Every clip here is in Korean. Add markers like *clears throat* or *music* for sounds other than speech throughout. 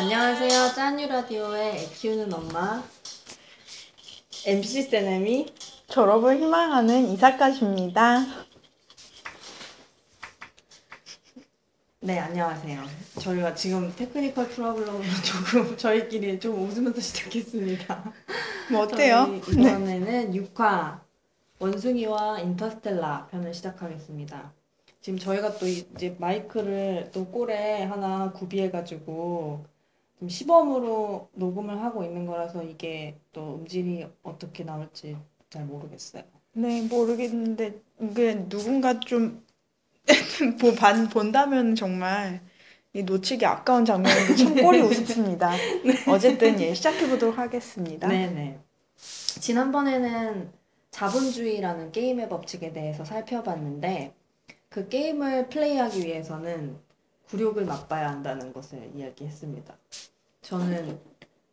네, 안녕하세요. 짠유 라디오의 애 키우는 엄마 MC 세네미. 졸업을 희망하는 이사카십니다. 네, 안녕하세요. 저희가 지금 테크니컬 프로블럼으로 조금 *laughs* 저희끼리 좀 웃으면서 시작했습니다. 뭐 어때요? 저희 이번에는 6화 원숭이와 인터스텔라 편을 시작하겠습니다. 지금 저희가 또 이제 마이크를 또 꼴에 하나 구비해가지고 좀 시범으로 녹음을 하고 있는 거라서 이게 또 음질이 어떻게 나올지 잘 모르겠어요. 네, 모르겠는데 이게 누군가 좀 *laughs* 보- 반- 본다면 정말 이 놓치기 아까운 장면인데 참 꼴이 우습습니다. *laughs* 어쨌든 예, 시작해 보도록 하겠습니다. 네네. 지난번에는 자본주의라는 게임의 법칙에 대해서 살펴봤는데 그 게임을 플레이하기 위해서는 굴욕을 맛봐야 한다는 것을 이야기했습니다. 저는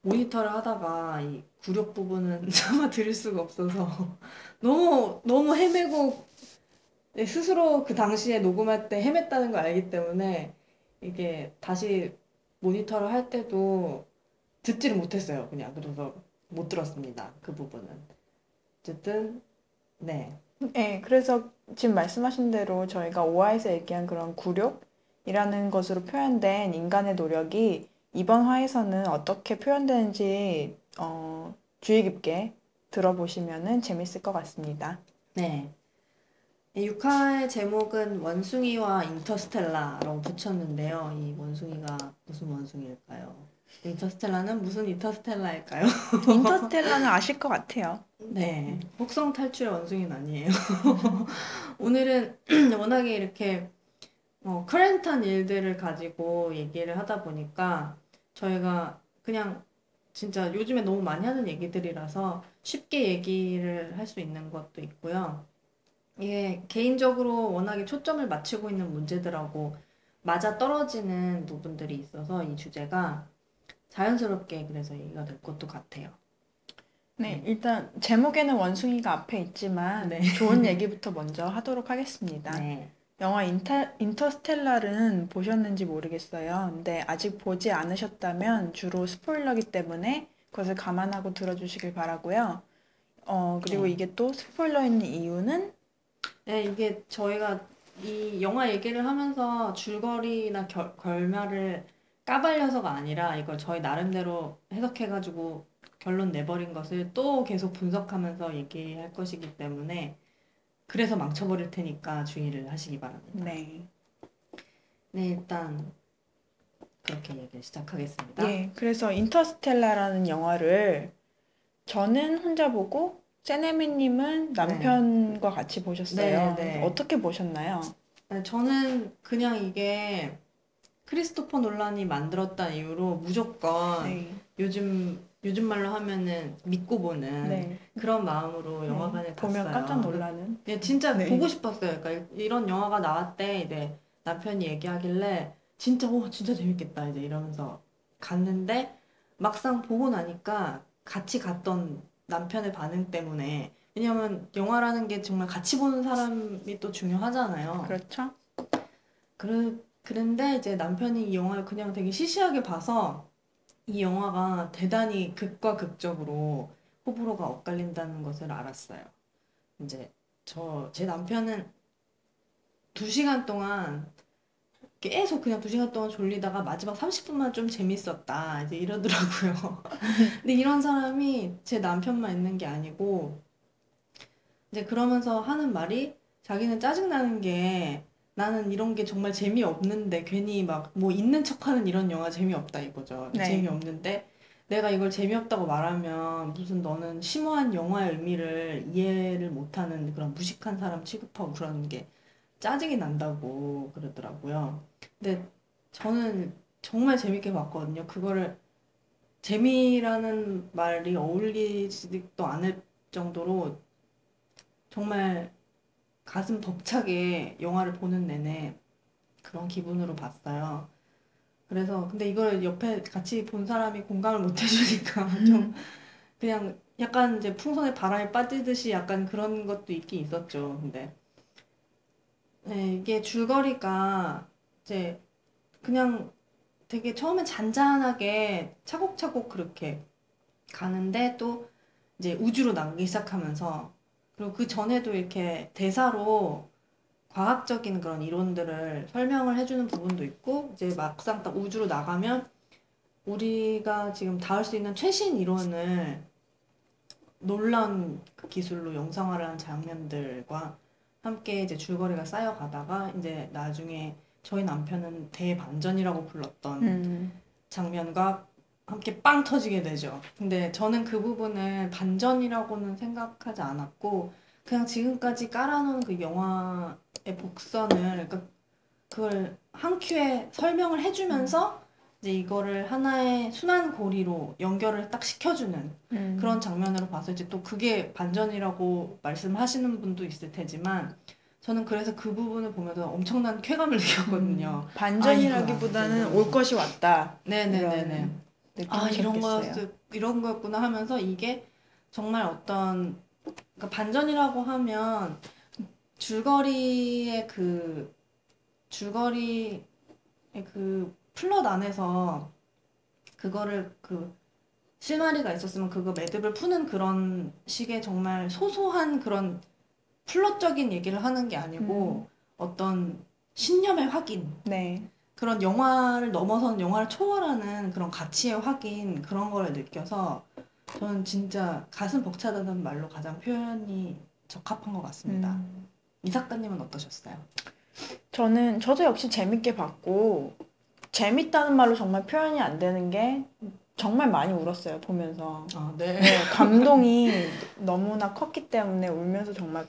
모니터를 하다가 이 굴욕 부분은 *laughs* 차마 들을 수가 없어서 *laughs* 너무 너무 헤매고 네, 스스로 그 당시에 녹음할 때 헤맸다는 걸 알기 때문에 이게 다시 모니터를 할 때도 듣지를 못했어요. 그냥 그래서 못 들었습니다. 그 부분은. 어쨌든 네. 네, 그래서 지금 말씀하신 대로 저희가 오화에서 얘기한 그런 굴욕이라는 것으로 표현된 인간의 노력이 이번 화에서는 어떻게 표현되는지 어, 주의 깊게 들어보시면 재밌을 것 같습니다. 네. 이 6화의 제목은 원숭이와 인터스텔라라고 붙였는데요. 이 원숭이가 무슨 원숭이일까요? 인터스텔라는 무슨 인터스텔라일까요? *laughs* 인터스텔라는 아실 것 같아요. 네. 혹성 탈출의 원숭이는 아니에요. *laughs* 오늘은 *clears throat* 워낙에 이렇게 어, 커렌트한 일들을 가지고 얘기를 하다 보니까 저희가 그냥 진짜 요즘에 너무 많이 하는 얘기들이라서 쉽게 얘기를 할 수 있는 것도 있고요. 이게 개인적으로 워낙에 초점을 맞추고 있는 문제들하고 맞아 떨어지는 부분들이 있어서 이 주제가 자연스럽게 그래서 얘기가 될 것도 같아요. 네, 일단 제목에는 원숭이가 앞에 있지만 네. 좋은 *laughs* 얘기부터 먼저 하도록 하겠습니다. 네. 영화 인터, 인터스텔라는 보셨는지 모르겠어요. 근데 아직 보지 않으셨다면 주로 스포일러기 때문에 그것을 감안하고 들어주시길 바라고요. 어, 그리고 네. 이게 또 스포일러인 이유는 네, 이게 저희가 이 영화 얘기를 하면서 줄거리나 결, 결말을 까발려서가 아니라 이걸 저희 나름대로 해석해가지고 결론 내버린 것을 또 계속 분석하면서 얘기할 것이기 때문에 그래서 망쳐버릴 테니까 주의를 하시기 바랍니다. 네. 네, 일단 그렇게 얘기를 시작하겠습니다. 예, 그래서 인터스텔라라는 영화를 저는 혼자 보고 세네미님은 남편과 같이 보셨어요. 네, 네. 어떻게 보셨나요? 네, 저는 그냥 이게 크리스토퍼 논란이 만들었다는 이유로 무조건 네. 요즘 요즘 말로 하면은 믿고 보는 네. 그런 마음으로 영화관에 네, 보면 갔어요. 깜짝 놀라는. 네, 진짜 네. 보고 싶었어요. 그러니까 이런 영화가 나왔대. 이제 남편이 얘기하길래 진짜 오 진짜 재밌겠다 이제 이러면서 갔는데 막상 보고 나니까 같이 갔던 남편의 반응 때문에 왜냐면 영화라는 게 정말 같이 보는 사람이 또 중요하잖아요. 그렇죠? 그르, 그런데 이제 남편이 이 영화를 그냥 되게 시시하게 봐서 이 영화가 대단히 극과 극적으로 호불호가 엇갈린다는 것을 알았어요. 이제 저, 제 남편은 두 시간 동안 계속 그냥 두 시간 동안 졸리다가 마지막 30분만 좀 재밌었다. 이제 이러더라고요. *laughs* 근데 이런 사람이 제 남편만 있는 게 아니고 이제 그러면서 하는 말이 자기는 짜증 나는 게 나는 이런 게 정말 재미없는데 괜히 막 뭐 있는 척하는 이런 영화 재미없다 이거죠. 네. 재미없는데 내가 이걸 재미없다고 말하면 무슨 너는 심오한 영화의 의미를 이해를 못하는 그런 무식한 사람 취급하고 그러는 게 짜증이 난다고 그러더라고요. 근데 저는 정말 재밌게 봤거든요. 그거를 재미라는 말이 어울리지도 않을 정도로 정말 가슴 벅차게 영화를 보는 내내 그런 기분으로 봤어요. 그래서 근데 이걸 옆에 같이 본 사람이 공감을 못 해주니까 *laughs* 좀 그냥 약간 이제 풍선에 바람이 빠지듯이 약간 그런 것도 있긴 있었죠. 근데 네, 이게 줄거리가 이제 그냥 되게 처음엔 잔잔하게 차곡차곡 그렇게 가는데 또 이제 우주로 나가기 시작하면서 그리고 그 전에도 이렇게 대사로 과학적인 그런 이론들을 설명을 해주는 부분도 있고 이제 막상 딱 우주로 나가면 우리가 지금 닿을 수 있는 최신 이론을 놀라운 그 기술로 영상화를 한 장면들과 함께 이제 줄거리가 쌓여가다가 이제 나중에 저희 남편은 대반전이라고 불렀던 음. 장면과 함께 빵 터지게 되죠. 근데 저는 그 부분을 반전이라고는 생각하지 않았고 그냥 지금까지 깔아놓은 그 영화의 복선을 그러니까 그걸 한 큐에 설명을 해주면서 이제 이거를 하나의 순환 고리로 연결을 딱 시켜주는 음. 그런 장면으로 봐서 이제 또 그게 반전이라고 말씀하시는 분도 있을 테지만 저는 그래서 그 부분을 보면서 엄청난 쾌감을 느꼈거든요. 음. 반전이라기보다는. 올 것이 왔다. 네네네네. 느낌이 아 이런 들었겠어요. 거였 이런 거였구나 하면서 이게 정말 어떤 그러니까 반전이라고 하면 줄거리의 그 줄거리의 그 플롯 안에서 그거를 그 실마리가 있었으면 그거 매듭을 푸는 그런 식의 정말 소소한 그런 플롯적인 얘기를 하는 게 아니고 어떤 신념의 확인 네. 그런 영화를 넘어서는 영화를 초월하는 그런 가치의 확인 그런 걸 느껴서 저는 진짜 가슴 벅차다는 말로 가장 표현이 적합한 것 같습니다. 음. 이 작가님은 어떠셨어요? 저는 저도 역시 재밌게 봤고 재밌다는 말로 정말 표현이 안 되는 게 정말 많이 울었어요 보면서 아, 네. 네, 감동이 *laughs* 너무나 컸기 때문에 울면서 정말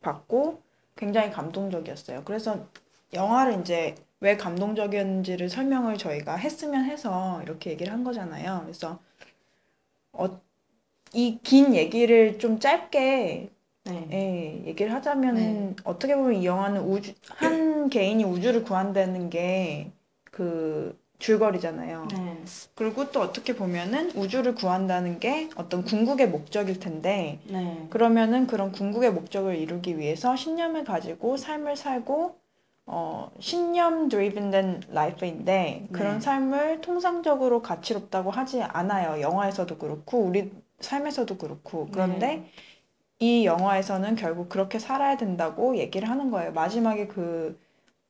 봤고 굉장히 감동적이었어요. 그래서 영화를 이제 왜 감동적이었는지를 설명을 저희가 했으면 해서 이렇게 얘기를 한 거잖아요. 그래서 어, 이 긴 얘기를 좀 짧게 네. 예, 얘기를 하자면은 어떻게 보면 이 영화는 우주 한 개인이 우주를 구한다는 게 그 줄거리잖아요. 네. 그리고 또 어떻게 보면은 우주를 구한다는 게 어떤 궁극의 목적일 텐데 네. 그러면은 그런 궁극의 목적을 이루기 위해서 신념을 가지고 삶을 살고 어, 신념 driven 된 life인데 그런 네. 삶을 통상적으로 가치롭다고 하지 않아요. 영화에서도 그렇고 우리 삶에서도 그렇고 그런데 네. 이 영화에서는 결국 그렇게 살아야 된다고 얘기를 하는 거예요. 마지막에 그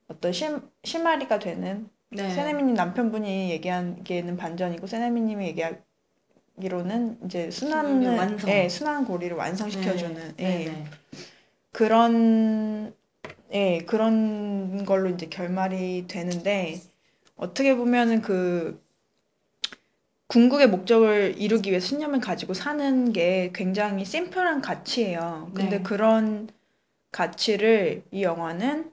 어떤 실, 실마리가 되는 네. 세네미님 남편분이 얘기하기에는 반전이고 세네미님이 얘기하기로는 이제 순환을. 예, 순환 고리를 완성시켜주는 네. 예, 네. 그런 예, 그런 걸로 이제 결말이 되는데 어떻게 보면은 그 궁극의 목적을 이루기 위해 신념을 가지고 사는 게 굉장히 심플한 가치예요. 근데 네. 그런 가치를 이 영화는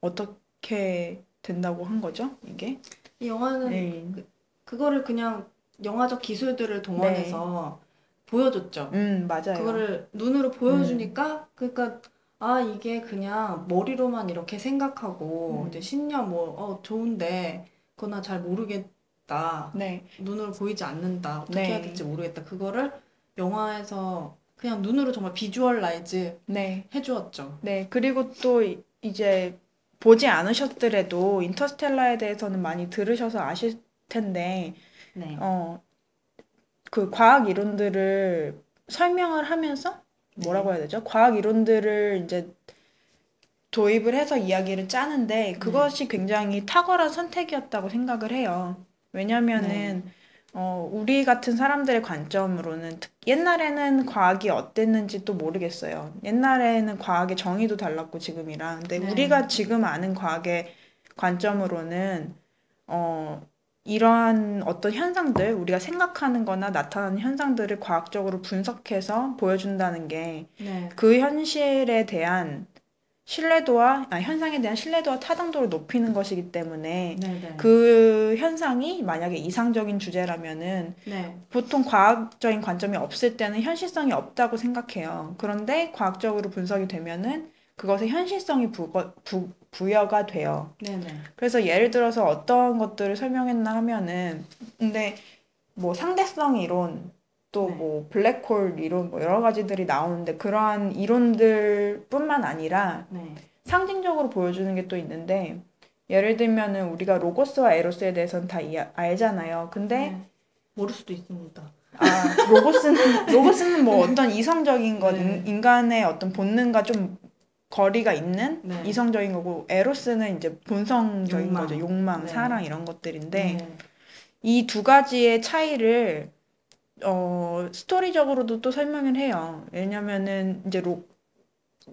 어떻게 된다고 한 거죠? 이게? 이 영화는 네. 그거를 그냥 영화적 기술들을 동원해서 보여줬죠. 음, 맞아요. 그거를 눈으로 보여주니까 그러니까 아 이게 그냥 머리로만 이렇게 생각하고 음. 이제 신념 뭐 어 좋은데 그거나 잘 모르겠다 네. 눈으로 보이지 않는다 어떻게 네. 해야 될지 모르겠다 그거를 영화에서 그냥 눈으로 정말 visualize 네. 해주었죠. 네, 그리고 또 이- 이제 보지 않으셨더라도 인터스텔라에 대해서는 많이 들으셔서 아실 텐데, 네. 어, 그 과학 이론들을 설명을 하면서 네. 뭐라고 해야 되죠? 과학 이론들을 이제 도입을 해서 이야기를 짜는데 그것이 굉장히 탁월한 선택이었다고 생각을 해요. 왜냐면은 어, 우리 같은 사람들의 관점으로는 특- 옛날에는 과학이 어땠는지 또 모르겠어요. 옛날에는 과학의 정의도 달랐고 지금이랑. 근데 네. 우리가 지금 아는 과학의 관점으로는 어, 이러한 어떤 현상들, 우리가 생각하는 거나 나타나는 현상들을 과학적으로 분석해서 보여준다는 게 네. 그 현실에 대한 신뢰도와, 아, 현상에 대한 신뢰도와 타당도를 높이는 것이기 때문에 네. 네. 그 현상이 만약에 이상적인 주제라면은 네. 보통 과학적인 관점이 없을 때는 현실성이 없다고 생각해요. 그런데 과학적으로 분석이 되면은 그것에 현실성이 부거, 부, 부여가 돼요. 네. 네. 그래서 예를 들어서 어떤 것들을 설명했나 하면은 근데 뭐 상대성 이론 또 네. 뭐 블랙홀 이론 뭐 여러 가지들이 나오는데 그러한 이론들뿐만 아니라 네. 상징적으로 보여주는 게 또 있는데 예를 들면은 우리가 로고스와 에로스에 대해서는 다 이- 알잖아요. 근데 네. 모를 수도 있습니다. 아, 로고스는 로고스는 뭐 어떤 이성적인 것, 네. 인- 인간의 어떤 본능과 좀 거리가 있는 네. 이성적인 거고 에로스는 이제 본성적인 욕망. 거죠. 욕망, 네. 사랑 이런 것들인데 네. 이두 가지의 차이를 어 스토리적으로도 또 설명을 해요. 왜냐면은 이제 로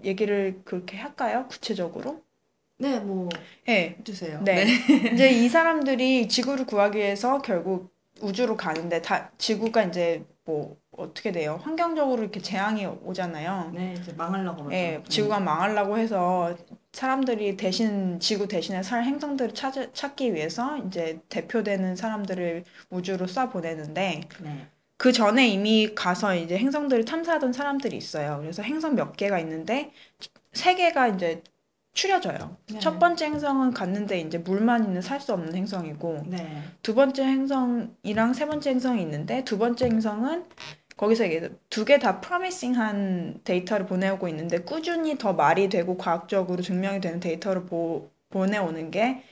얘기를 그렇게 할까요? 구체적으로? 네, 뭐 네. 해주세요. 네. *laughs* 이제 이 사람들이 지구를 구하기 위해서 결국 우주로 가는데 다 지구가 이제 뭐 어떻게 돼요? 환경적으로 이렇게 재앙이 오잖아요. 네, 이제 망하려고 그러죠. 예, 지구가 망하려고 해서 사람들이 대신 지구 대신에 살 행성들을 찾, 찾기 위해서 이제 대표되는 사람들을 우주로 쏴 보내는데 네. 그 전에 이미 가서 이제 행성들을 탐사하던 사람들이 있어요. 그래서 행성 몇 개가 있는데 세 개가 이제 추려져요. 네. 첫 번째 행성은 갔는데 이제 물만 있는 살 수 없는 행성이고 네. 두 번째 행성이랑 세 번째 행성이 있는데 두 번째 행성은 거기서 이게 두개 다 프로미싱한 데이터를 보내오고 있는데 꾸준히 더 말이 되고 과학적으로 증명이 되는 데이터를 보, 보내오는 게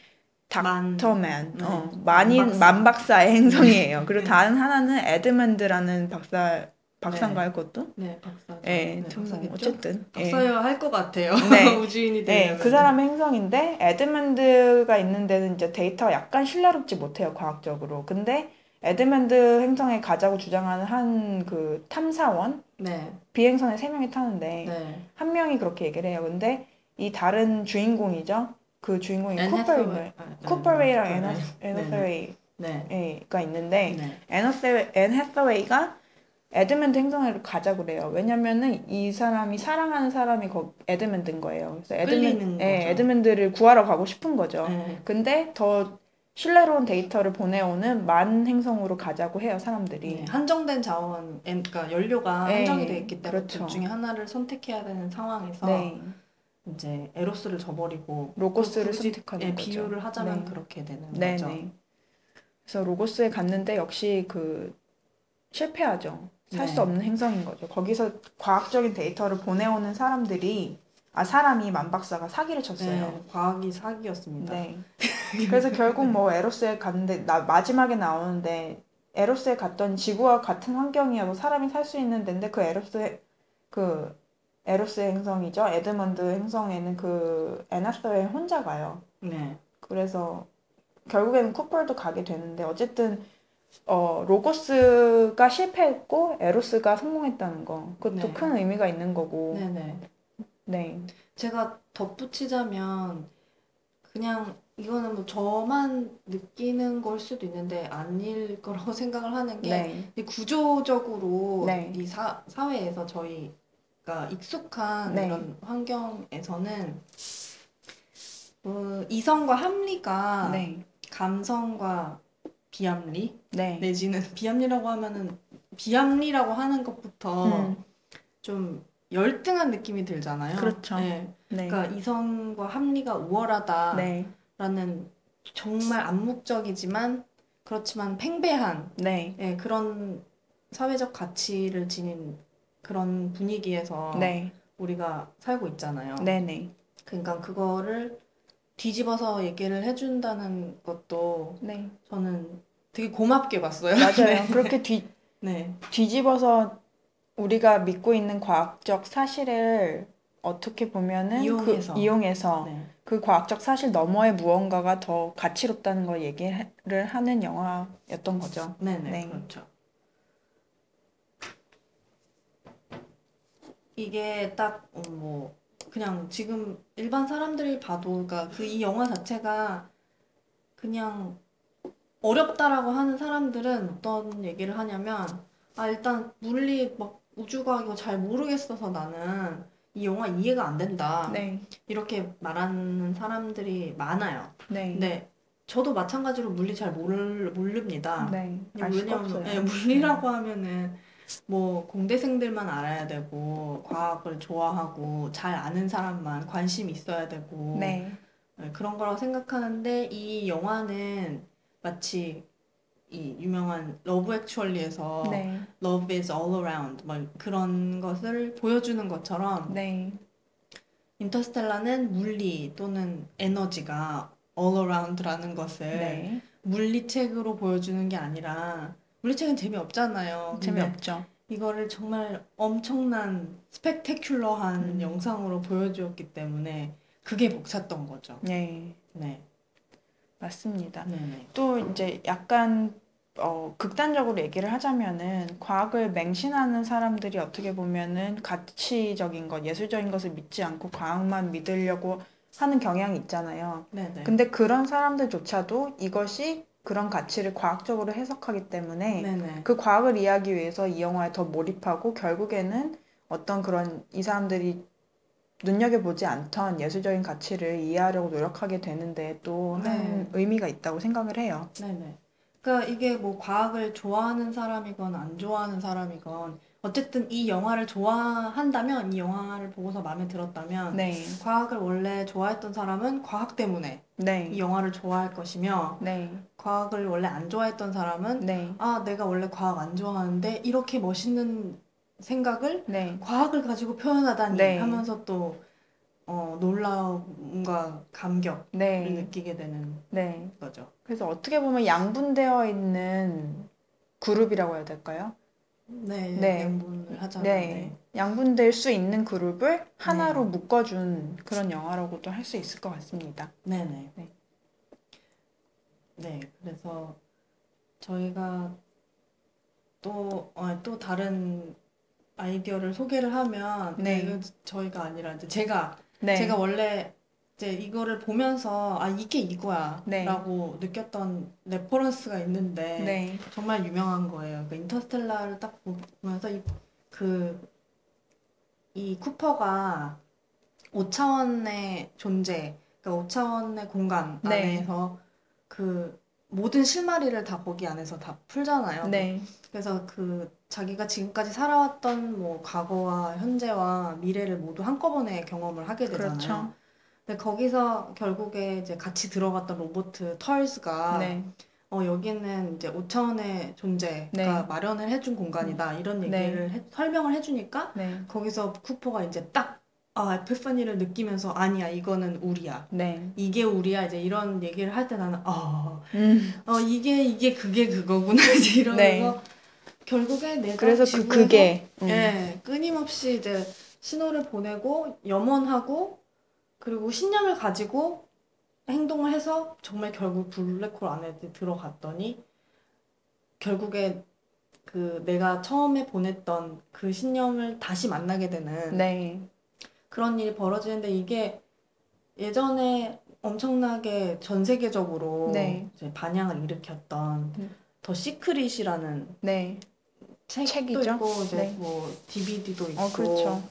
만. 닥터 만, 네. 어, 만인 만박사. 만박사의 행성이에요. 그리고 네. 다른 하나는 에드먼드라는 박사 박사인가요, 그것도? 네, 박사. 예, 네, 뭐 박사겠죠? 어쨌든 예. 박사여야 할것 같아요. 네. *laughs* 우주인이 네, 되려면. 그 사람의 행성인데 에드먼드가 있는 데는 이제 데이터가 약간 신뢰롭지 못해요, 과학적으로. 근데 에드먼드 행성에 가자고 주장하는 한 그 탐사원 네. 비행선에 세 명이 타는데 네. 한 명이 그렇게 얘기를 해요. 근데 이 다른 주인공이죠. 그 주인공이 앤 쿠퍼웨이, 해서웨이. 아, 네, 쿠퍼웨이랑 네. 네. 앤 해서웨이가 네. 있는데 네. 앤 해서웨이가 에드먼드 행성을 가자고 그래요. 왜냐면은 이 사람이 사랑하는 사람이 거 에드먼드인 거예요. 그래서 에드먼드, 예. 에드먼드를 구하러 가고 싶은 거죠. 네. 근데 더 신뢰로운 데이터를 보내오는 만 행성으로 가자고 해요, 사람들이. 네. 한정된 자원, 엔- 그러니까 연료가 네, 한정이 돼 있기 때문에 그렇죠. 둘 중에 하나를 선택해야 되는 상황에서 네. 이제 에로스를 저버리고 로고스를 선택하는 예, 거죠. 비유를 하자면 네. 그렇게 되는 네, 거죠. 네. 그래서 로고스에 갔는데 역시 그 실패하죠. 살수 네. 없는 행성인 거죠. 거기서 과학적인 데이터를 보내오는 사람들이 아 사람이 만 박사가 사기를 쳤어요. 네, 과학이 사기였습니다. 네. *laughs* 그래서 결국 뭐 에로스에 갔는데 나 마지막에 나오는데 에로스에 갔던 지구와 같은 환경이어서 사람이 살 수 있는 데인데 그 에로스 그 에로스 행성이죠. 에드먼드 행성에는 그 앤 해서웨이 혼자 가요. 네. 그래서 결국에는 쿠퍼도 가게 되는데 어쨌든 어 로고스가 실패했고 에로스가 성공했다는 거 그것도 네. 큰 의미가 있는 거고 네, 네. 네 제가 덧붙이자면 그냥 이거는 뭐 저만 느끼는 걸 수도 있는데 아닐 거라고 *laughs* 생각을 하는 게 네. 이 구조적으로 네. 이 사, 사회에서 저희가 익숙한 네. 이런 환경에서는 어, 이성과 합리가 네. 감성과 비합리 네. 내지는 비합리라고 하면은 비합리라고 하는 것부터 음. 좀 열등한 느낌이 들잖아요. 그렇죠. 네. 네. 그러니까 이성과 합리가 우월하다라는 네. 정말 암묵적이지만 그렇지만 팽배한 네. 예, 그런 사회적 가치를 지닌 그런 분위기에서 네. 우리가 살고 있잖아요. 네. 네. 그러니까 그거를 뒤집어서 얘기를 해준다는 것도 네. 저는 되게 고맙게 봤어요. 맞아요. *laughs* 그렇게 뒤 네. 뒤집어서 우리가 믿고 있는 과학적 사실을 어떻게 보면은 이용해서. 그 이용해서 네. 그 과학적 사실 너머의 무언가가 더 가치롭다는 걸 얘기를 하는 영화였던 거죠. 네네, 네. 그렇죠. 이게 딱, 어, 뭐, 그냥 지금 일반 사람들이 봐도, 그러니까 그 이 영화 자체가 그냥 어렵다라고 하는 사람들은 어떤 얘기를 하냐면, 아, 일단 물리, 막 우주과학 이거 잘 모르겠어서 나는 이 영화 이해가 안 된다. 네. 이렇게 말하는 사람들이 많아요. 네. 근데 저도 마찬가지로 물리 잘 모르, 모릅니다. 네. 왜냐면 없어요. 예, 물리라고 하면은 뭐 공대생들만 알아야 되고 과학을 좋아하고 잘 아는 사람만 관심 있어야 되고 네. 예, 그런 거라고 생각하는데 이 영화는 마치 이 유명한 러브 액츄얼리에서 네. Love is all around 막 그런 것을 보여주는 것처럼 네. 인터스텔라는 물리 또는 에너지가 all around라는 것을 네. 물리책으로 보여주는 게 아니라 물리책은 재미없잖아요. 재미없죠. 이거를 정말 엄청난 스펙테큘러한 음. 영상으로 보여주었기 때문에 그게 벅찼던 거죠. 네, 네. 맞습니다. 네네. 또 이제 약간 어, 극단적으로 얘기를 하자면은 과학을 맹신하는 사람들이 어떻게 보면은 가치적인 것, 예술적인 것을 믿지 않고 과학만 믿으려고 하는 경향이 있잖아요. 네네. 근데 그런 사람들조차도 이것이 그런 가치를 과학적으로 해석하기 때문에 네네. 그 과학을 이해하기 위해서 이 영화에 더 몰입하고 결국에는 어떤 그런 이 사람들이 눈여겨보지 않던 예술적인 가치를 이해하려고 노력하게 되는데 또한 네. 의미가 있다고 생각을 해요. 네네. 그러니까 이게 뭐 과학을 좋아하는 사람이건 안 좋아하는 사람이건 어쨌든 이 영화를 좋아한다면 이 영화를 보고서 마음에 들었다면 네, 과학을 원래 좋아했던 사람은 과학 때문에 이 네, 영화를 좋아할 것이며 네, 과학을 원래 안 좋아했던 사람은 네, 아 내가 원래 과학 안 좋아하는데 이렇게 멋있는 생각을 네, 과학을 가지고 표현하다니 네. 하면서 또 어, 놀라움과 감격을 네, 느끼게 되는 네. 거죠. 그래서 어떻게 보면 양분되어 있는 그룹이라고 해야 될까요? 네, 네. 양분을 하자면 네, 양분될 수 있는 그룹을 하나로 네. 묶어준 그런 영화라고도 할 수 있을 것 같습니다. 네, 네, 네. 네. 그래서 저희가 또, 어, 또 다른 아이디어를 소개를 하면 네. 이건 저희가 아니라 이제 제가 네, 제가 원래 이제 이거를 보면서 아 이게 이거야 네. 라고 느꼈던 reference가 있는데 네, 정말 유명한 거예요. 그 인터스텔라를 딱 보면서 이, 그, 이 쿠퍼가 5차원의 존재, 그러니까 5차원의 공간 네. 안에서 그 모든 실마리를 다 거기 안에서 다 풀잖아요. 네, 그래서 그 자기가 지금까지 살아왔던 뭐 과거와 현재와 미래를 모두 한꺼번에 경험을 하게 되잖아요. 그렇죠. 근데 거기서 결국에 이제 같이 들어갔던 로봇 털스가 네, 어, 여기는 이제 5차원의 존재가 네. 마련을 해준 공간이다. 이런 네. 얘기를 해- 설명을 해주니까 네, 거기서 쿠퍼가 이제 딱 아, 에피파니를 느끼면서 아니야, 이거는 우리야. 네. 이게 우리야. 이제 이런 얘기를 할 때 나는 아, 음, 어, 이게 이게 그게 그거구나. *laughs* 이제 이러면서 결국에 내가 그래서 그 지구에서 그게 음, 예, 끊임없이 이제 신호를 보내고 염원하고 그리고 신념을 가지고 행동을 해서 정말 결국 블랙홀 안에 들어갔더니 결국에 그 내가 처음에 보냈던 그 신념을 다시 만나게 되는 네, 그런 일이 벌어지는데 이게 예전에 엄청나게 전 세계적으로 네. 반향을 일으켰던 음. 더 시크릿이라는 네. 책도 책이죠? 있고 이제 네. 뭐 DVD도 있고 어, 그렇죠.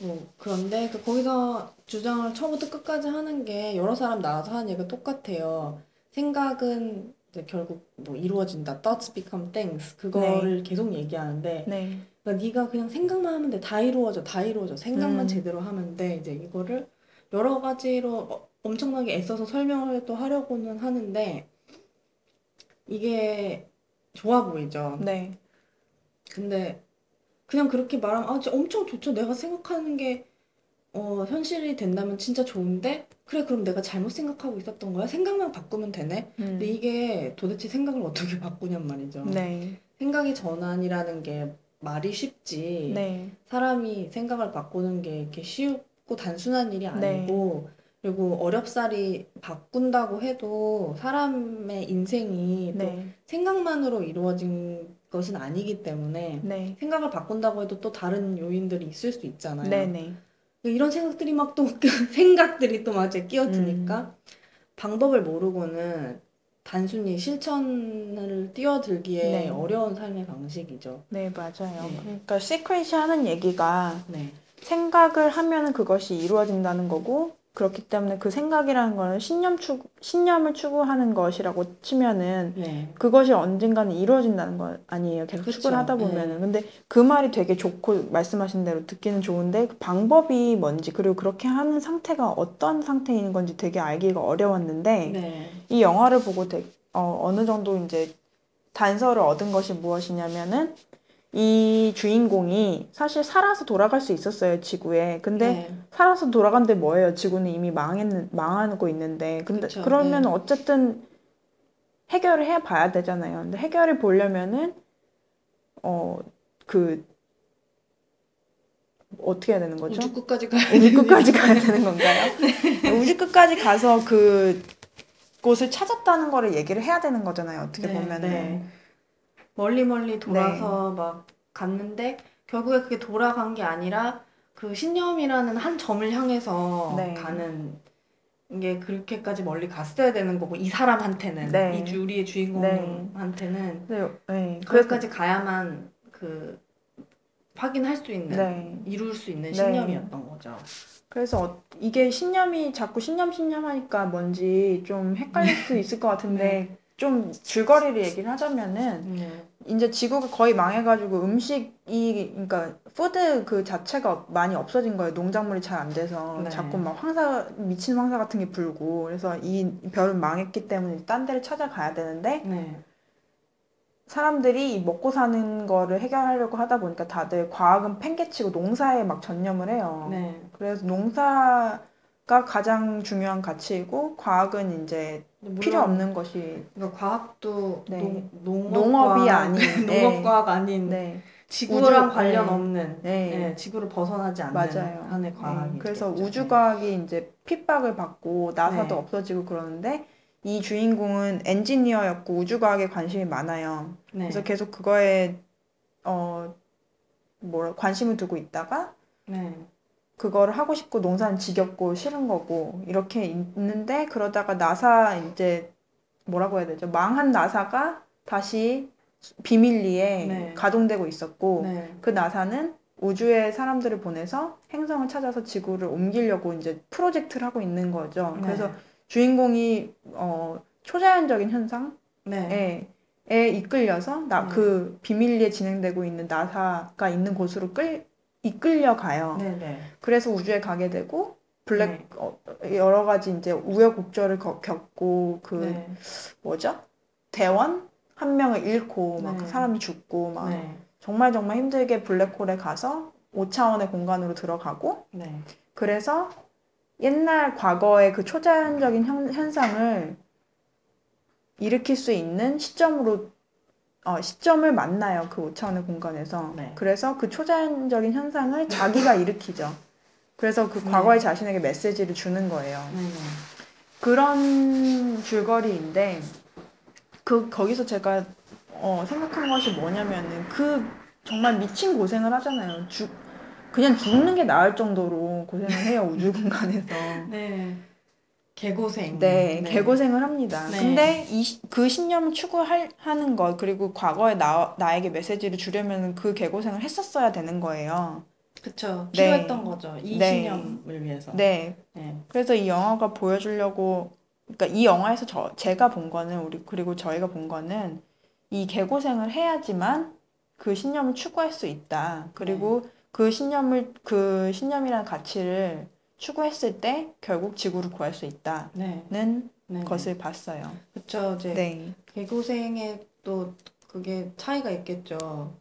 뭐 그런데 그 거기서 주장을 처음부터 끝까지 하는 게 여러 사람 나와서 하는 얘기가 똑같아요. 생각은 이제 결국 뭐 이루어진다. Thoughts become things. 그거를 계속 얘기하는데 네, 그러니까 네가 그냥 생각만 하면 돼. 다 이루어져. 다 이루어져. 생각만 음. 제대로 하면 돼. 이제 이거를 여러 가지로 어- 엄청나게 애써서 설명을 또 하려고는 하는데 이게 좋아 보이죠. 네, 근데 그냥 그렇게 말하면 아, 진짜 엄청 좋죠. 내가 생각하는 게 어, 현실이 된다면 진짜 좋은데 그래 그럼 내가 잘못 생각하고 있었던 거야? 생각만 바꾸면 되네. 음, 근데 이게 도대체 생각을 어떻게 *laughs* 바꾸냔 말이죠. 네, 생각의 전환이라는 게 말이 쉽지. 네, 사람이 생각을 바꾸는 게 이렇게 쉽고 단순한 일이 네. 아니고 그리고 어렵사리 바꾼다고 해도 사람의 인생이 또 네, 생각만으로 이루어진 것은 아니기 때문에 네, 생각을 바꾼다고 해도 또 다른 요인들이 있을 수 있잖아요. 네, 네, 이런 생각들이 막 또 *laughs* 생각들이 또 막 끼어드니까 음. 방법을 모르고는 단순히 실천을 뛰어들기에 네. 어려운 삶의 방식이죠. 네, 맞아요. 네. 그러니까 시크릿이 하는 얘기가 네. 생각을 하면 그것이 이루어진다는 거고 그렇기 때문에 그 생각이라는 거는 신념 추구, 신념을 추구하는 것이라고 치면은 네. 그것이 언젠가는 이루어진다는 거 아니에요. 계속 그쵸. 추구를 하다 네. 보면은. 근데 그 말이 되게 좋고 말씀하신 대로 듣기는 좋은데 그 방법이 뭔지 그리고 그렇게 하는 상태가 어떤 상태인 건지 되게 알기가 어려웠는데 네. 이 영화를 보고 되게, 어, 어느 정도 이제 단서를 얻은 것이 무엇이냐면은 이 주인공이 사실 살아서 돌아갈 수 있었어요, 지구에. 근데 네. 살아서 돌아간데 뭐예요? 지구는 이미 망했는, 망하고 있는데. 근데 그쵸, 그러면 네. 어쨌든 해결을 해 봐야 되잖아요. 근데 해결을 보려면은, 어, 그, 어떻게 해야 되는 거죠? 우주 끝까지 가야 우주 끝까지 되는 가야 되는 건가요? *laughs* 우주 끝까지 가서 그 곳을 찾았다는 거를 얘기를 해야 되는 거잖아요. 어떻게 네, 보면은. 네. 멀리 멀리 돌아서 막 갔는데 결국에 그게 돌아간 게 아니라 그 신념이라는 한 점을 향해서 네. 가는 게 그렇게까지 멀리 갔어야 되는 거고 이 사람한테는 네. 이 주, 우리의 주인공한테는 네, 네. 거기까지 가야만 그 확인할 수 있는 네. 이룰 수 있는 네. 신념이었던 거죠. 그래서 어- 이게 신념이 자꾸 신념 신념 하니까 뭔지 좀 헷갈릴 *laughs* 수 있을 것 같은데 좀 줄거리를 얘기를 하자면은 네. 이제 지구가 거의 망해가지고 음식이 그러니까 food 그 자체가 많이 없어진 거예요. 농작물이 잘 안 돼서 네. 자꾸 막 황사 미친 황사 같은 게 불고 그래서 이 별은 망했기 때문에 딴 데를 찾아가야 되는데 네. 사람들이 이 먹고 사는 거를 해결하려고 하다 보니까 다들 과학은 팽개치고 농사에 막 전념을 해요. 네. 그래서 농사 가 가장 중요한 가치이고 과학은 이제 필요 없는 것이 그러니까 과학도 네. 농, 농업 농업이 아닌 *laughs* 농업 과학 아닌 네. 지구랑 우주- 관련 네. 없는 네. 네, 지구를 벗어나지 않는 맞아요. 한의 과학이 네, 그래서 우주 과학이 이제 핍박을 받고 나사도 네. 없어지고 그러는데 이 주인공은 엔지니어였고 우주 과학에 관심이 많아요. 네. 그래서 계속 그거에 어 뭐라 관심을 두고 있다가 네. 그거를 하고 싶고 농사는 지겹고 싫은 거고 이렇게 있는데 그러다가 나사 이제 뭐라고 해야 되죠? 망한 나사가 다시 비밀리에 네. 가동되고 있었고 네. 그 나사는 우주에 사람들을 보내서 행성을 찾아서 지구를 옮기려고 이제 프로젝트를 하고 있는 거죠. 네. 그래서 주인공이 어 초자연적인 현상에 네. 에 이끌려서 나 네. 그 비밀리에 진행되고 있는 나사가 있는 곳으로 끌 이끌려 가요. 네. 네. 그래서 우주에 가게 되고 블랙 네. 어, 여러 가지 이제 우여곡절을 거- 겪고 그 네. 뭐죠? 대원 한 명을 잃고 막 네. 사람이 죽고 막 네. 정말 정말 힘들게 블랙홀에 가서 5차원의 공간으로 들어가고 네. 그래서 옛날 과거의 그 초자연적인 현, 현상을 일으킬 수 있는 시점으로 어, 시점을 만나요. 그 5차원의 공간에서. 네. 그래서 그 초자연적인 현상을 자기가 일으키죠. 그래서 그 네. 과거의 자신에게 메시지를 주는 거예요. 네. 그런 줄거리인데 그 거기서 제가 어, 생각한 것이 뭐냐면은 그 정말 미친 고생을 하잖아요. 죽 그냥 죽는 게 나을 정도로 고생을 해요 우주 공간에서. *laughs* 네. 개고생. 네, 개고생을 합니다. 네. 근데 이, 시- 그 신념을 추구하는 것 그리고 과거에 나, 나에게 메시지를 주려면 그 개고생을 했었어야 되는 거예요. 그쵸. 네. 필요했던 거죠. 이 네. 신념을 위해서. 네, 네. 그래서 이 영화가 보여주려고, 그러니까 이 영화에서 저, 제가 본 거는, 우리, 그리고 저희가 본 거는, 이 개고생을 해야지만 그 신념을 추구할 수 있다. 그리고 그 신념을, 그 신념이라는 가치를 추구했을 때 결국 지구를 구할 수 있다는 네. 네. 것을 봤어요. 그쵸. 이제 네. 개고생에 또 그게 차이가 있겠죠.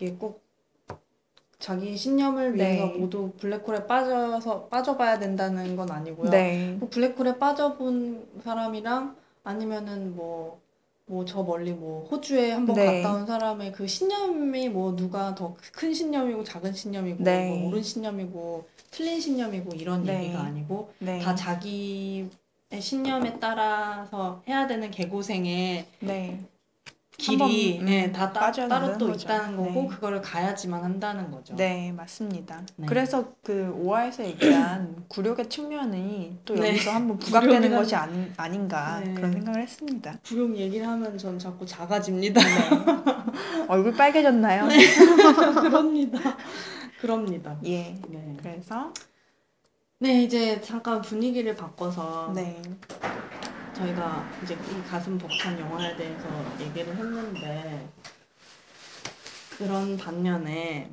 이게 꼭 자기 신념을 위해서 네. 모두 블랙홀에 빠져서 빠져봐야 된다는 건 아니고요. 네. 뭐 블랙홀에 빠져본 사람이랑 아니면은 뭐 뭐 저 멀리 뭐 호주에 한번 네. 갔다 온 사람의 그 신념이 뭐 누가 더 큰 신념이고 작은 신념이고 네. 뭐 옳은 신념이고 틀린 신념이고 이런 네. 얘기가 아니고 네. 다 자기의 신념에 따라서 해야 되는 개고생의 네. 길이 음, 예, 다 따, 따로 또 거죠. 있다는 거고 네. 그거를 가야지만 한다는 거죠. 네, 맞습니다. 네. 그래서 그 오화에서 얘기한 굴욕의 측면이 또 네. 여기서 한번 *laughs* 부각되는 것이 아닌, 아닌가 네. 그런 생각을 했습니다. 불용 얘기를 하면 전 자꾸 작아집니다. *laughs* 얼굴 빨개졌나요? *laughs* 그럽니다. 그럽니다. 예. 네. 그래서 네, 이제 잠깐 분위기를 바꿔서 네. 저희가 이제 이 가슴 벅찬 영화에 대해서 얘기를 했는데 그런 반면에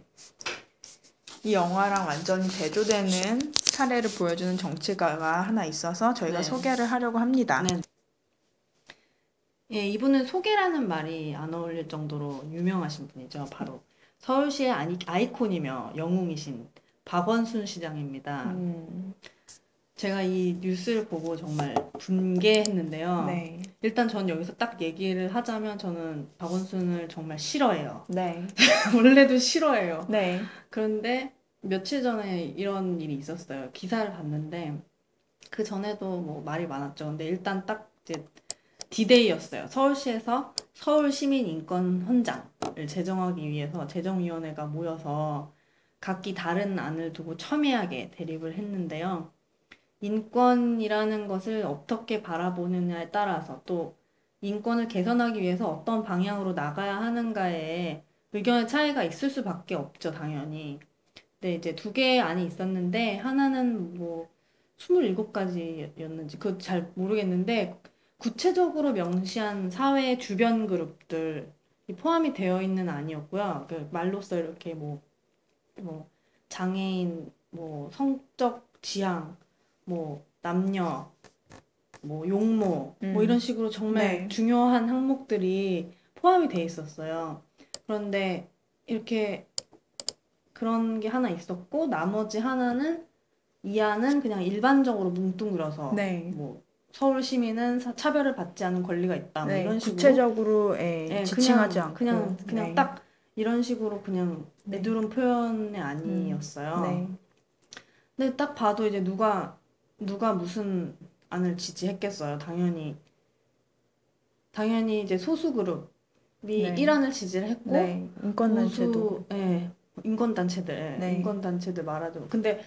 이 영화랑 완전히 대조되는 사례를 보여주는 정치가가 하나 있어서 저희가 네. 소개를 하려고 합니다. 네. 예, 이분은 소개라는 말이 안 어울릴 정도로 유명하신 분이죠. 바로 서울시의 아이콘이며 영웅이신 박원순 시장입니다. 음, 제가 이 뉴스를 보고 정말 분개했는데요. 네. 일단 전 여기서 딱 얘기를 하자면 저는 박원순을 정말 싫어해요. 네. *laughs* 원래도 싫어해요. 네. 그런데 며칠 전에 이런 일이 있었어요. 기사를 봤는데 그 전에도 뭐 말이 많았죠. 근데 일단 딱 이제 디데이였어요. 서울시에서 서울 시민 인권 헌장을 제정하기 위해서 제정위원회가 모여서 각기 다른 안을 두고 첨예하게 대립을 했는데요. 인권이라는 것을 어떻게 바라보느냐에 따라서 또 인권을 개선하기 위해서 어떤 방향으로 나가야 하는가에 의견의 차이가 있을 수밖에 없죠, 당연히. 근데 이제 두 개의 안이 있었는데 하나는 뭐 27가지였는지 그거 잘 모르겠는데 구체적으로 명시한 사회 주변 그룹들이 포함이 되어 있는 안이었고요. 그 말로써 이렇게 뭐, 뭐 장애인, 뭐 성적 지향, 뭐 남녀, 뭐 용모, 음. 뭐 이런 식으로 정말 네. 중요한 항목들이 포함이 돼 있었어요. 그런데 이렇게 그런 게 하나 있었고 나머지 하나는 이 안은 그냥 일반적으로 뭉뚱그려서 네. 뭐 서울 시민은 사- 차별을 받지 않은 권리가 있다 뭐 네. 이런 식으로 구체적으로 예, 예, 지칭하지 그냥, 않고 그냥 그냥 네. 딱 이런 식으로 그냥 네. 내두른 표현의 아니었어요. 네. 근데 딱 봐도 이제 누가 누가 무슨 안을 지지했겠어요. 당연히 당연히 이제 소수 그룹이 네. 1안을 지지를 했고 네. 인권 단체도 보수 예 인권 단체들 네. 인권 단체들 말하자면 근데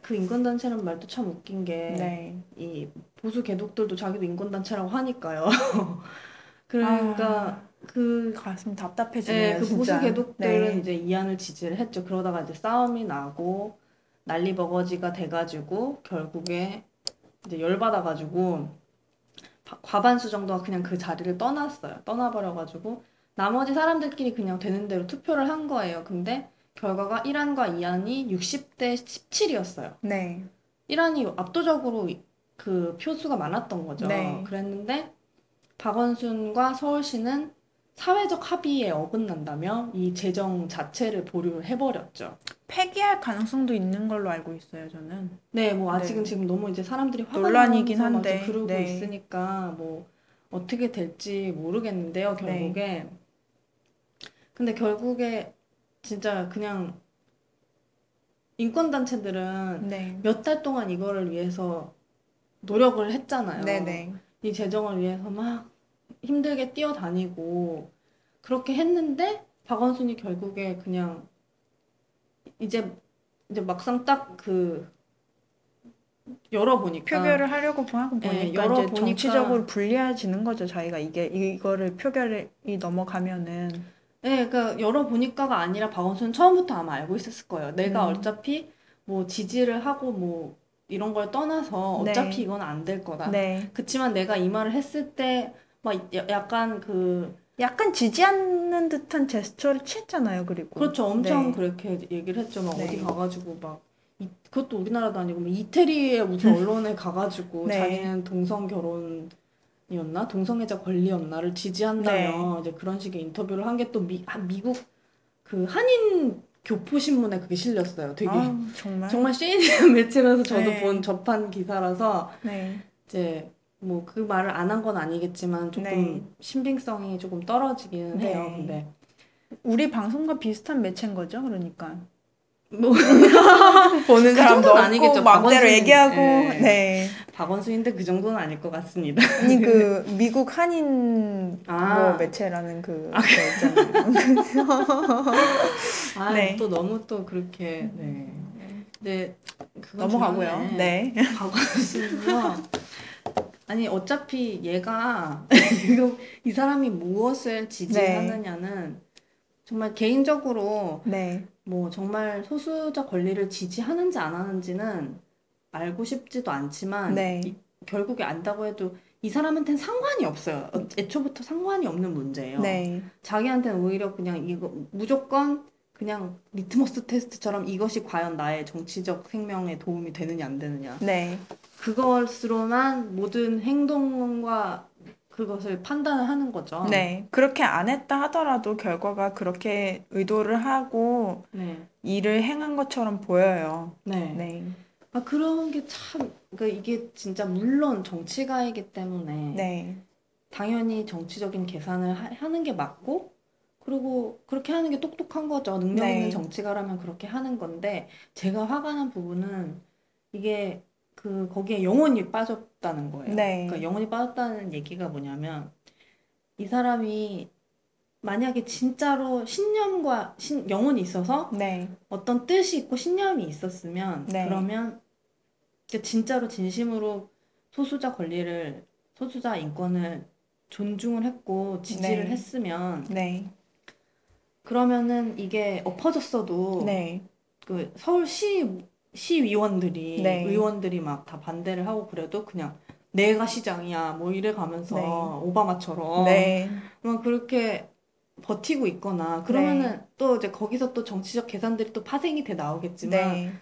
그 인권 단체라는 말도 참 웃긴 게 네. 이 보수 개독들도 자기도 인권 단체라고 하니까요. *laughs* 그러니까 아, 그 가슴 답답해지네요, 예, 그 보수. 개독들은 네. 이제 이안을 지지를 했죠. 그러다가 이제 싸움이 나고 난리 버거지가 돼가지고 결국에 이제 열받아가지고 바- 과반수 정도가 그냥 그 자리를 떠났어요. 떠나버려가지고 나머지 사람들끼리 그냥 되는 대로 투표를 한 거예요. 근데 결과가 1안과 2안이 60대 17이었어요. 네. 1안이 압도적으로 그 표수가 많았던 거죠. 네. 그랬는데 박원순과 서울시는 사회적 합의에 어긋난다며 이 재정 자체를 보류를 해버렸죠. 폐기할 가능성도 있는 걸로 알고 있어요, 저는. 네, 뭐 아직은 네. 지금 너무 이제 사람들이 화가 논란이긴 한데, 막 그러고 네. 있으니까 뭐 어떻게 될지 모르겠는데요, 네. 결국에. 근데 결국에 진짜 그냥 인권 단체들은 네. 몇달 동안 이거를 위해서 노력을 했잖아요. 네네. 이 재정을 위해서 막 힘들게 뛰어다니고 그렇게 했는데 박원순이 결국에 그냥 이제 이제 막상 딱 그 열어보니까 표결을 하려고 하고 보니까 예, 이제 열어보니까- 정치적으로 불리해지는 거죠, 자기가 이게 이거를 표결이 넘어가면은 네, 그러니까 열어보니까가 아니라 박원순은 처음부터 아마 알고 있었을 거예요. 내가 음. 어차피 뭐 지지를 하고 뭐 이런 걸 떠나서 네. 어차피 이건 안 될 거다. 네. 그치만 내가 이 말을 했을 때 막 약간 그 약간 지지하는 듯한 제스처를 취했잖아요, 그리고. 그렇죠. 엄청 네. 그렇게 얘기를 했죠. 막 네. 어디 가가지고 막 이, 그것도 우리나라도 아니고 뭐 이태리의 무슨 *laughs* 언론에 가가지고 네. 자기는 동성 결혼 이었나 동성애자 권리였나를 지지한다며 이제 그런 식의 인터뷰를 한 게 또 미, 아, 미국 그 한인 교포 신문에 그게 실렸어요. 되게 아우, 정말. 정말 CNN 매체라서 저도 네. 본 접한 기사라서 네. 이제 뭐 그 말을 안 한 건 아니겠지만 조금 네. 신빙성이 조금 떨어지기는 네. 해요. 근데 우리 방송과 비슷한 매체인 거죠, 그러니까. 뭐 *laughs* 보는 그 사람도 없고 아니겠죠. 박원순- 얘기하고 네. 네. 박원순인데 그 정도는 아닐 것 같습니다. 아니 그 *laughs* 미국 한인 아. 뭐 매체라는 그거 있잖아요. *laughs* 아, 네. 또 너무 또 그렇게 네. 근데 그건 넘어가고요. 네. 박원순이요. 아니 어차피 얘가 *laughs* 이거 이 사람이 무엇을 지지하느냐는 정말 개인적으로 네. 뭐 정말 소수자 권리를 지지하는지 안 하는지는 알고 싶지도 않지만 네. 이- 결국에 안다고 해도 이 사람한테는 상관이 없어요. 어, 애초부터 상관이 없는 문제예요. 네. 자기한테는 오히려 그냥 이거 무조건 그냥 리트머스 테스트처럼 이것이 과연 나의 정치적 생명에 도움이 되느냐 안 되느냐 네. 그것으로만 모든 행동과 그것을 판단을 하는 거죠. 네. 그렇게 안 했다 하더라도 결과가 그렇게 의도를 하고 네. 일을 행한 것처럼 보여요. 네. 네. 아, 그런 게 참, 그러니까 이게 진짜 물론 정치가이기 때문에 네. 당연히 정치적인 계산을 하, 하는 게 맞고, 그리고 그렇게 하는 게 똑똑한 거죠. 능력 있는 네. 정치가라면 그렇게 하는 건데, 제가 화가 난 부분은 이게 그, 거기에 영혼이 빠졌다는 거예요. 네. 그러니까 영혼이 빠졌다는 얘기가 뭐냐면, 이 사람이 만약에 진짜로 신념과 신, 영혼이 있어서 네. 어떤 뜻이 있고 신념이 있었으면 네. 그러면 진짜로 진심으로 소수자 권리를 소수자 인권을 존중을 했고 지지를 네. 했으면 네. 그러면은 이게 엎어졌어도 네. 그 서울시 시의원들이 네. 의원들이 막 다 반대를 하고 그래도 그냥 내가 시장이야 뭐 이래 가면서 네. 오바마처럼 네. 막 그렇게 버티고 있거나 그러면은 또 이제 거기서 또 정치적 계산들이 또 파생이 돼 나오겠지만 네.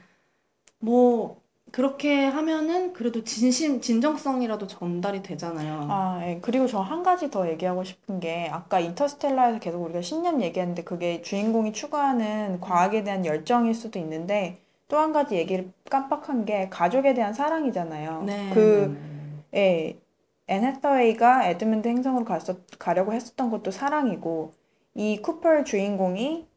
뭐 그렇게 하면은 그래도 진심 진정성이라도 전달이 되잖아요. 아, 예. 그리고 저 한 가지 더 얘기하고 싶은 게 아까 인터스텔라에서 계속 우리가 신념 얘기했는데 그게 주인공이 추구하는 과학에 대한 열정일 수도 있는데 또 한 가지 얘기를 깜빡한 게 가족에 대한 사랑이잖아요. 네. 그, 네. 예. 앤 해서웨이가 에드문드 행성으로 갔었, 가려고 했었던 것도 사랑이고 이 쿠퍼 주인공이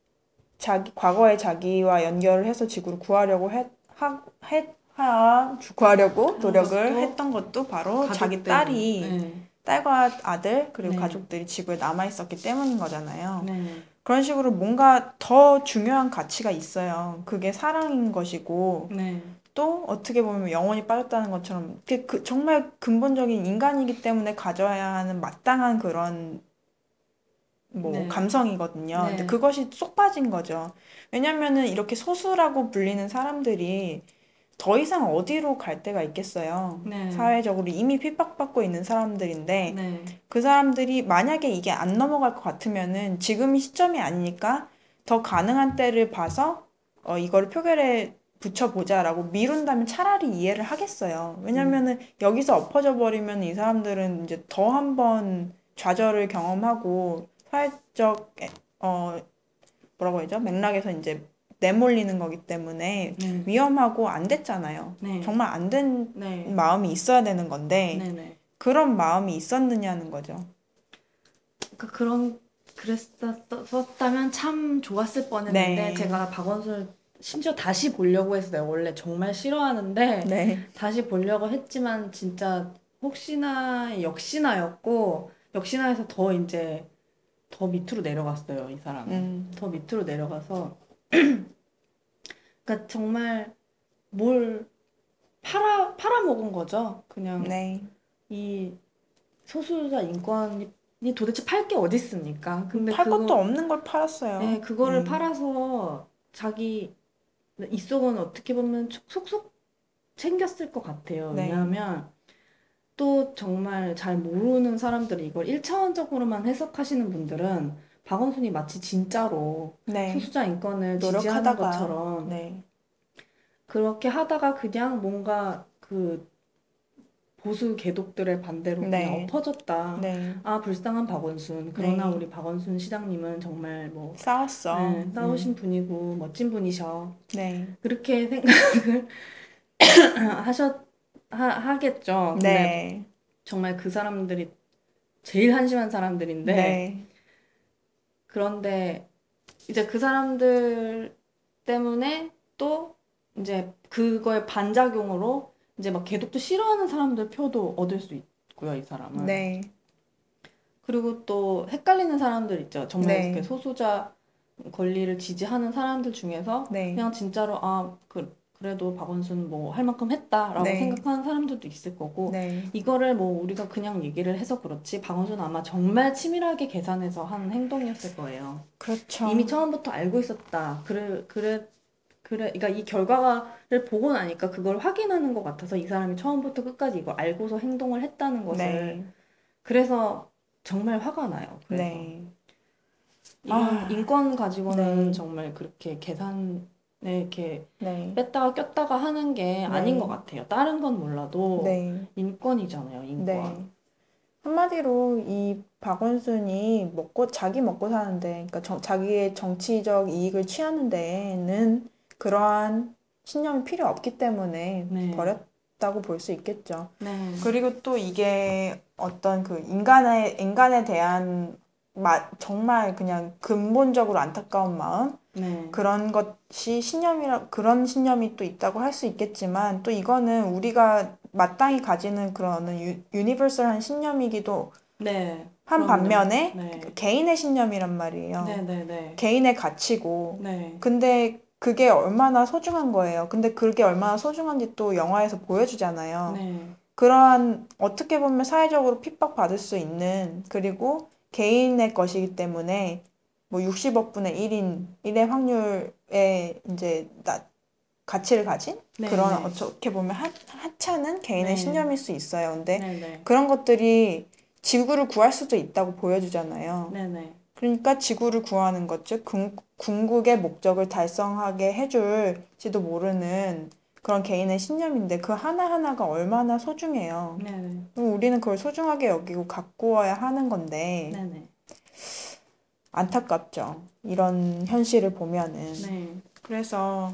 자기 과거의 자기와 연결을 해서 지구를 구하려고 했, 하, 했, 하, 구하려고 노력을 했던 것도 바로 가족 자기 때문에. 딸이 네. 딸과 아들 그리고 네. 가족들이 지구에 남아 있었기 때문인 거잖아요. 네. 그런 식으로 뭔가 더 중요한 가치가 있어요. 그게 사랑인 것이고 네. 또 어떻게 보면 영혼이 빠졌다는 것처럼 그 정말 근본적인 인간이기 때문에 가져야 하는 마땅한 그런 뭐 네. 감성이거든요. 네. 근데 그것이 쏙 빠진 거죠. 왜냐면은 이렇게 소수라고 불리는 사람들이 더 이상 어디로 갈 데가 있겠어요. 네. 사회적으로 이미 핍박받고 있는 사람들인데 네. 그 사람들이 만약에 이게 안 넘어갈 것 같으면은 지금이 시점이 아니니까 더 가능한 때를 봐서 어, 이거를 표결에 붙여보자라고 미룬다면 차라리 이해를 하겠어요. 왜냐면은 여기서 엎어져 버리면 이 사람들은 이제 더 한번 좌절을 경험하고 사회적 에- 어 뭐라고 해야죠? 맥락에서 이제 내몰리는 거기 때문에 네. 위험하고 안 됐잖아요. 네. 정말 안된 네. 마음이 있어야 되는 건데 네. 네. 그런 마음이 있었느냐는 거죠. 그러니까 그런 그랬었다면 참 좋았을 뻔했는데 네. 제가 박원순을 심지어 다시 보려고 했어요. 원래 정말 싫어하는데 네. 다시 보려고 했지만 진짜 혹시나 역시나였고 역시나해서 더 이제 더 밑으로 내려갔어요. 이 사람은 음. 더 밑으로 내려가서 *clears throat* 그러니까 정말 뭘 팔아 팔아먹은 거죠. 그냥 네. 이 소수자 인권이 도대체 팔 게 어디 있습니까? 근데 팔 그거 것도 없는 걸 팔았어요. 네, 그거를 음. 팔아서 자기 이 속은 어떻게 보면 속속 챙겼을 것 같아요. 네. 왜냐하면 또 정말 잘 모르는 사람들이 이걸 1차원적으로만 해석하시는 분들은 박원순이 마치 진짜로 네. 소수자 인권을 지지하는 노력하다가 것처럼 네. 그렇게 하다가 그냥 뭔가 그 보수 개독들의 반대로 그냥 네. 엎어졌다. 네. 아, 불쌍한 박원순. 그러나 네. 우리 박원순 시장님은 정말 뭐 싸웠어. 네, 싸우신 음. 분이고 멋진 분이셔. 네. 그렇게 생각을 *coughs* 하셨 하, 하겠죠. 근데 네. 정말 그 사람들이 제일 한심한 사람들인데 네. 그런데 이제 그 사람들 때문에 또 이제 그거의 반작용으로 이제 막 개독도 싫어하는 사람들 표도 얻을 수 있고요, 이 사람은. 네. 그리고 또 헷갈리는 사람들 있죠. 정말 네. 이렇게 소수자 권리를 지지하는 사람들 중에서 네. 그냥 진짜로 아, 그, 그래도 박원순 뭐 할 만큼 했다라고 네. 생각하는 사람들도 있을 거고 네. 이거를 뭐 우리가 그냥 얘기를 해서 그렇지 박원순 아마 정말 치밀하게 계산해서 한 행동이었을 거예요. 그렇죠. 이미 처음부터 알고 있었다. 그래, 그래, 그래. 그러니까 이 결과를 보고 나니까 그걸 확인하는 것 같아서 이 사람이 처음부터 끝까지 이거 알고서 행동을 했다는 것을. 네. 그래서 정말 화가 나요. 그래서 네. 아. 인권 가지고는 네. 정말 그렇게 계산 에 이렇게 네. 뺐다가 꼈다가 하는 게 아닌 네. 것 같아요. 다른 건 몰라도 네. 인권이잖아요, 인권. 네. 한마디로 이 박원순이 먹고 자기 먹고 사는데, 그러니까 정- 자기의 정치적 이익을 취하는 데에는 그러한 신념이 필요 없기 때문에 네. 버렸다고 볼 수 있겠죠. 네. 그리고 또 이게 어떤 그 인간의 인간에 대한 마, 정말 그냥 근본적으로 안타까운 마음 네. 그런 것이 신념이라 그런 신념이 또 있다고 할 수 있겠지만 또 이거는 우리가 마땅히 가지는 그런 유, universal한 신념이기도 네. 한. 반면에 네. 개인의 신념이란 말이에요. 네, 네, 네. 개인의 가치고 네. 근데 그게 얼마나 소중한 거예요. 근데 그게 얼마나 소중한지 또 영화에서 보여주잖아요. 네. 그러한 어떻게 보면 사회적으로 핍박받을 수 있는 그리고 개인의 것이기 때문에 뭐 60억 분의 1인 1의 확률에 이제 나, 가치를 가진 네, 그런 네. 어떻게 보면 하, 하찮은 개인의 네. 신념일 수 있어요. 근데 네, 네. 그런 것들이 지구를 구할 수도 있다고 보여주잖아요. 네, 네. 그러니까 지구를 구하는 것, 즉 궁, 궁극의 목적을 달성하게 해줄지도 모르는 그런 개인의 신념인데 그 하나하나가 얼마나 소중해요. 우리는 그걸 소중하게 여기고 가꾸어야 하는 건데. 안타깝죠. 이런 현실을 보면은. 네. 그래서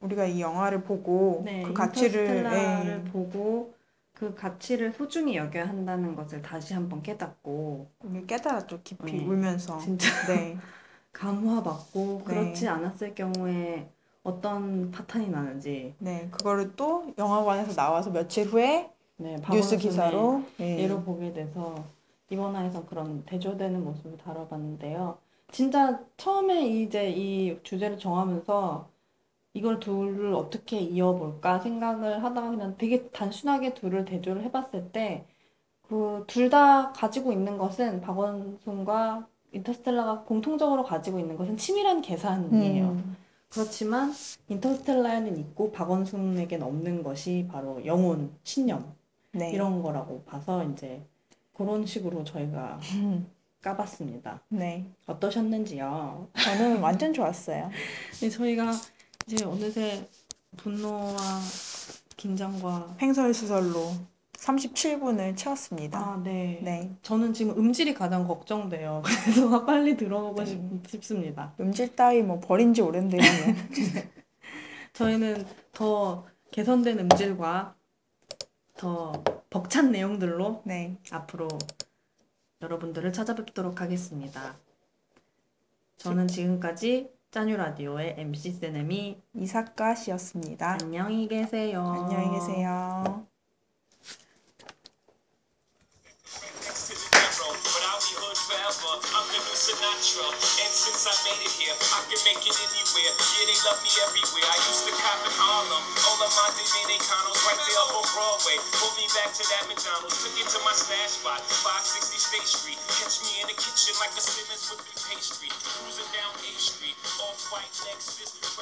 우리가 이 영화를 보고 네, 그 가치를 예, 보고 그 가치를 소중히 여겨야 한다는 것을 다시 한번 깨닫고 깨달았죠. 깊이 네. 울면서. 진짜 네. *laughs* 감화받고 네. 그렇지 않았을 경우에 어떤 파탄이 나는지 네. 그거를 또 영화관에서 나와서 며칠 후에 네, 뉴스 기사로 예. 예로 보게 돼서 이번 화에서 그런 대조되는 모습을 다뤄봤는데요. 진짜 처음에 이제 이 주제를 정하면서 이걸 둘을 어떻게 이어볼까 생각을 하다가 그냥 되게 단순하게 둘을 대조를 해봤을 때 그 둘 다 가지고 있는 것은 박원순과 인터스텔라가 공통적으로 가지고 있는 것은 치밀한 계산이에요. 음. 그렇지만 인터스텔라에는 있고 박원순에겐 없는 것이 바로 영혼, 신념 네. 이런 거라고 봐서 이제 그런 식으로 저희가 음. 까봤습니다. 네. 어떠셨는지요? 저는 완전 좋았어요. *laughs* 네, 저희가 이제 어느새 분노와 긴장과 횡설수설로 37분을 채웠습니다. 아, 네. 네. 저는 지금 음질이 가장 걱정돼요. *laughs* 그래서 빨리 들어보고 네. 싶, 싶습니다. 음질 따위 뭐 버린 지 오랜데요. *laughs* 저희는 더 개선된 음질과 더 벅찬 내용들로 네. 앞으로 여러분들을 찾아뵙도록 하겠습니다. 저는 지금까지 짜뉴 라디오의 MC 세네미 이사카 씨였습니다. 안녕히 계세요. 안녕히 계세요. Sinatra, and since I made it I can make it anywhere. Yeah, they love me everywhere. I used to cop in Harlem, all of my Dominicanos right there up on Broadway. Pulled me back to that McDonald's, took it to my stash spot, 560 State Street. Catch me in the kitchen like a Simmons whipping pastry, cruising down A Street, off white Lexus.